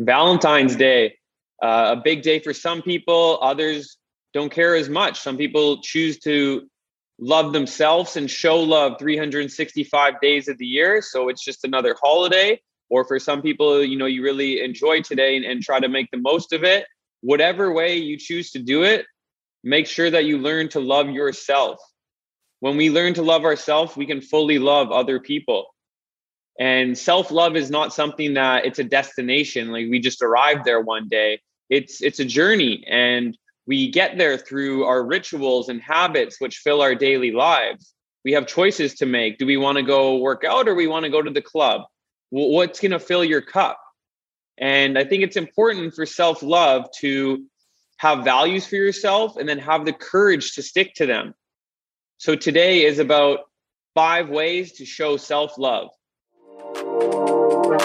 Valentine's Day, uh, a big day for some people. Others don't care as much. Some people choose to love themselves and show love 365 days of the year. So it's just another holiday. Or for some people, you know, you really enjoy today and, and try to make the most of it. Whatever way you choose to do it, make sure that you learn to love yourself. When we learn to love ourselves, we can fully love other people. And self love is not something that it's a destination, like we just arrived there one day. It's it's a journey, and we get there through our rituals and habits which fill our daily lives. We have choices to make. Do we want to go work out or we want to go to the club? What's going to fill your cup? And i think it's important for self-love to have values for yourself and then have the courage to stick to them. So today is about five ways to show self-love Number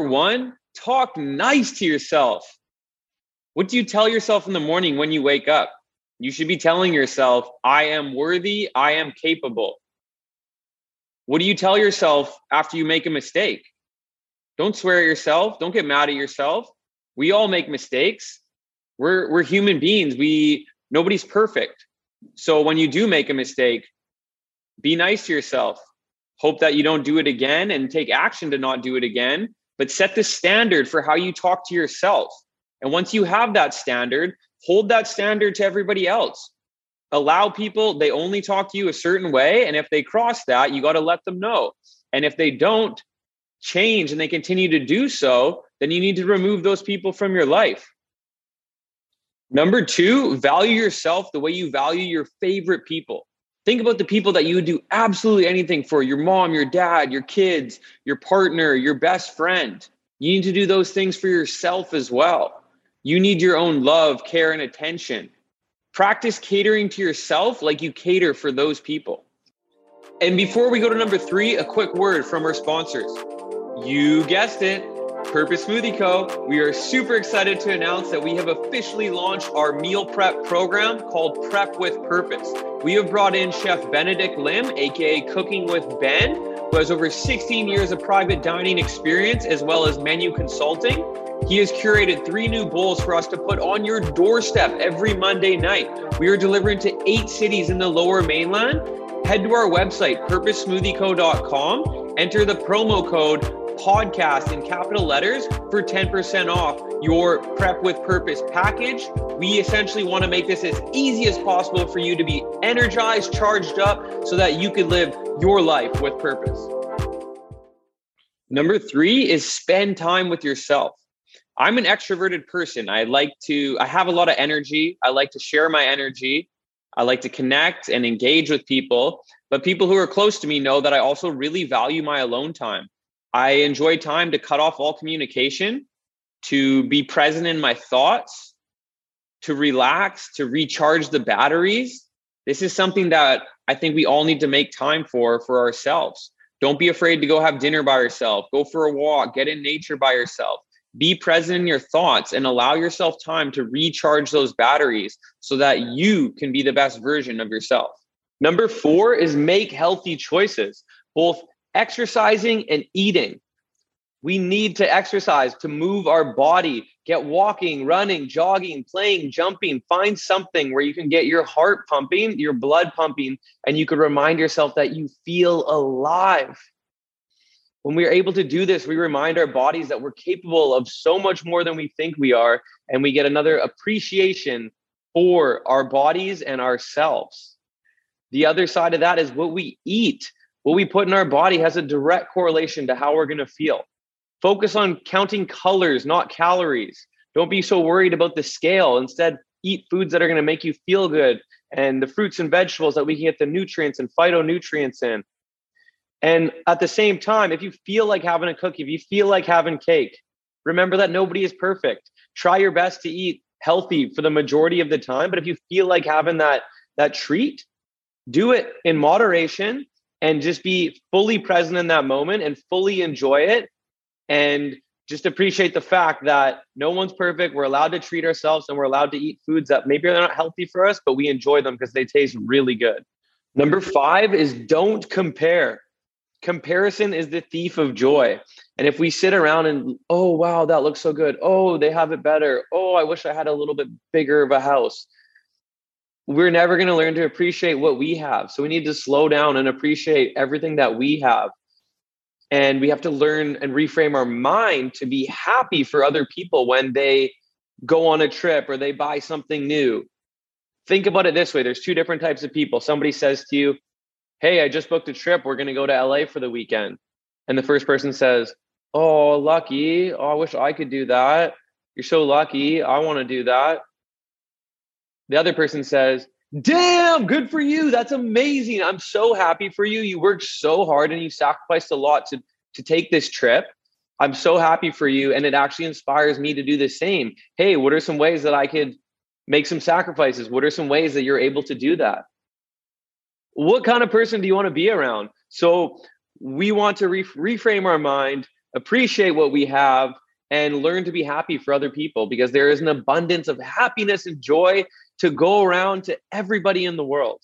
one, talk nice to yourself. What do you tell yourself in the morning when you wake up? You should be telling yourself, I am worthy, I am capable. What do you tell yourself after you make a mistake? Don't swear at yourself, don't get mad at yourself. We all make mistakes. We're we're human beings. We nobody's perfect. So when you do make a mistake, be nice to yourself hope that you don't do it again and take action to not do it again but set the standard for how you talk to yourself and once you have that standard hold that standard to everybody else allow people they only talk to you a certain way and if they cross that you got to let them know and if they don't change and they continue to do so then you need to remove those people from your life number 2 value yourself the way you value your favorite people Think about the people that you would do absolutely anything for your mom, your dad, your kids, your partner, your best friend. You need to do those things for yourself as well. You need your own love, care, and attention. Practice catering to yourself like you cater for those people. And before we go to number three, a quick word from our sponsors. You guessed it. Purpose Smoothie Co. We are super excited to announce that we have officially launched our meal prep program called Prep with Purpose. We have brought in Chef Benedict Lim, aka Cooking with Ben, who has over 16 years of private dining experience as well as menu consulting. He has curated three new bowls for us to put on your doorstep every Monday night. We are delivering to eight cities in the lower mainland. Head to our website, purposesmoothieco.com, enter the promo code podcast in capital letters for 10% off your Prep with Purpose package. We essentially want to make this as easy as possible for you to be energized, charged up, so that you could live your life with purpose. Number three is spend time with yourself. I'm an extroverted person. I like to, I have a lot of energy. I like to share my energy. I like to connect and engage with people. But people who are close to me know that I also really value my alone time. I enjoy time to cut off all communication, to be present in my thoughts, to relax, to recharge the batteries. This is something that I think we all need to make time for for ourselves. Don't be afraid to go have dinner by yourself, go for a walk, get in nature by yourself. Be present in your thoughts and allow yourself time to recharge those batteries so that you can be the best version of yourself. Number four is make healthy choices, both exercising and eating. We need to exercise to move our body, get walking, running, jogging, playing, jumping. Find something where you can get your heart pumping, your blood pumping, and you can remind yourself that you feel alive. When we are able to do this, we remind our bodies that we're capable of so much more than we think we are, and we get another appreciation for our bodies and ourselves. The other side of that is what we eat what we put in our body has a direct correlation to how we're going to feel. Focus on counting colors, not calories. Don't be so worried about the scale. Instead, eat foods that are going to make you feel good and the fruits and vegetables that we can get the nutrients and phytonutrients in. And at the same time, if you feel like having a cookie, if you feel like having cake, remember that nobody is perfect. Try your best to eat healthy for the majority of the time. But if you feel like having that, that treat, do it in moderation and just be fully present in that moment and fully enjoy it and just appreciate the fact that no one's perfect. We're allowed to treat ourselves and we're allowed to eat foods that maybe they're not healthy for us, but we enjoy them because they taste really good. Number five is don't compare. Comparison is the thief of joy. And if we sit around and, oh, wow, that looks so good. Oh, they have it better. Oh, I wish I had a little bit bigger of a house. We're never going to learn to appreciate what we have. So we need to slow down and appreciate everything that we have. And we have to learn and reframe our mind to be happy for other people when they go on a trip or they buy something new. Think about it this way there's two different types of people. Somebody says to you hey i just booked a trip we're going to go to la for the weekend. And the first person says oh lucky oh i wish i could do that. You're so lucky i want to do that the other person says Damn, good for you. That's amazing. I'm so happy for you. You worked so hard and you sacrificed a lot to, to take this trip. I'm so happy for you. And it actually inspires me to do the same. Hey, what are some ways that I could make some sacrifices? What are some ways that you're able to do that? What kind of person do you want to be around? So we want to re- reframe our mind, appreciate what we have, and learn to be happy for other people because there is an abundance of happiness and joy to go around to everybody in the world.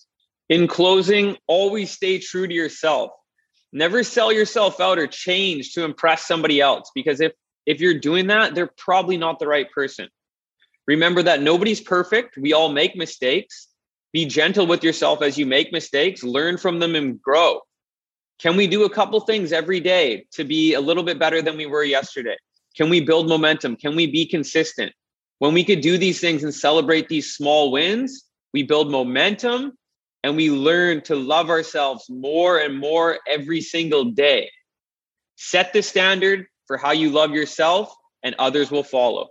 In closing, always stay true to yourself. Never sell yourself out or change to impress somebody else because if if you're doing that, they're probably not the right person. Remember that nobody's perfect. We all make mistakes. Be gentle with yourself as you make mistakes, learn from them and grow. Can we do a couple things every day to be a little bit better than we were yesterday? Can we build momentum? Can we be consistent? When we could do these things and celebrate these small wins, we build momentum and we learn to love ourselves more and more every single day. Set the standard for how you love yourself, and others will follow.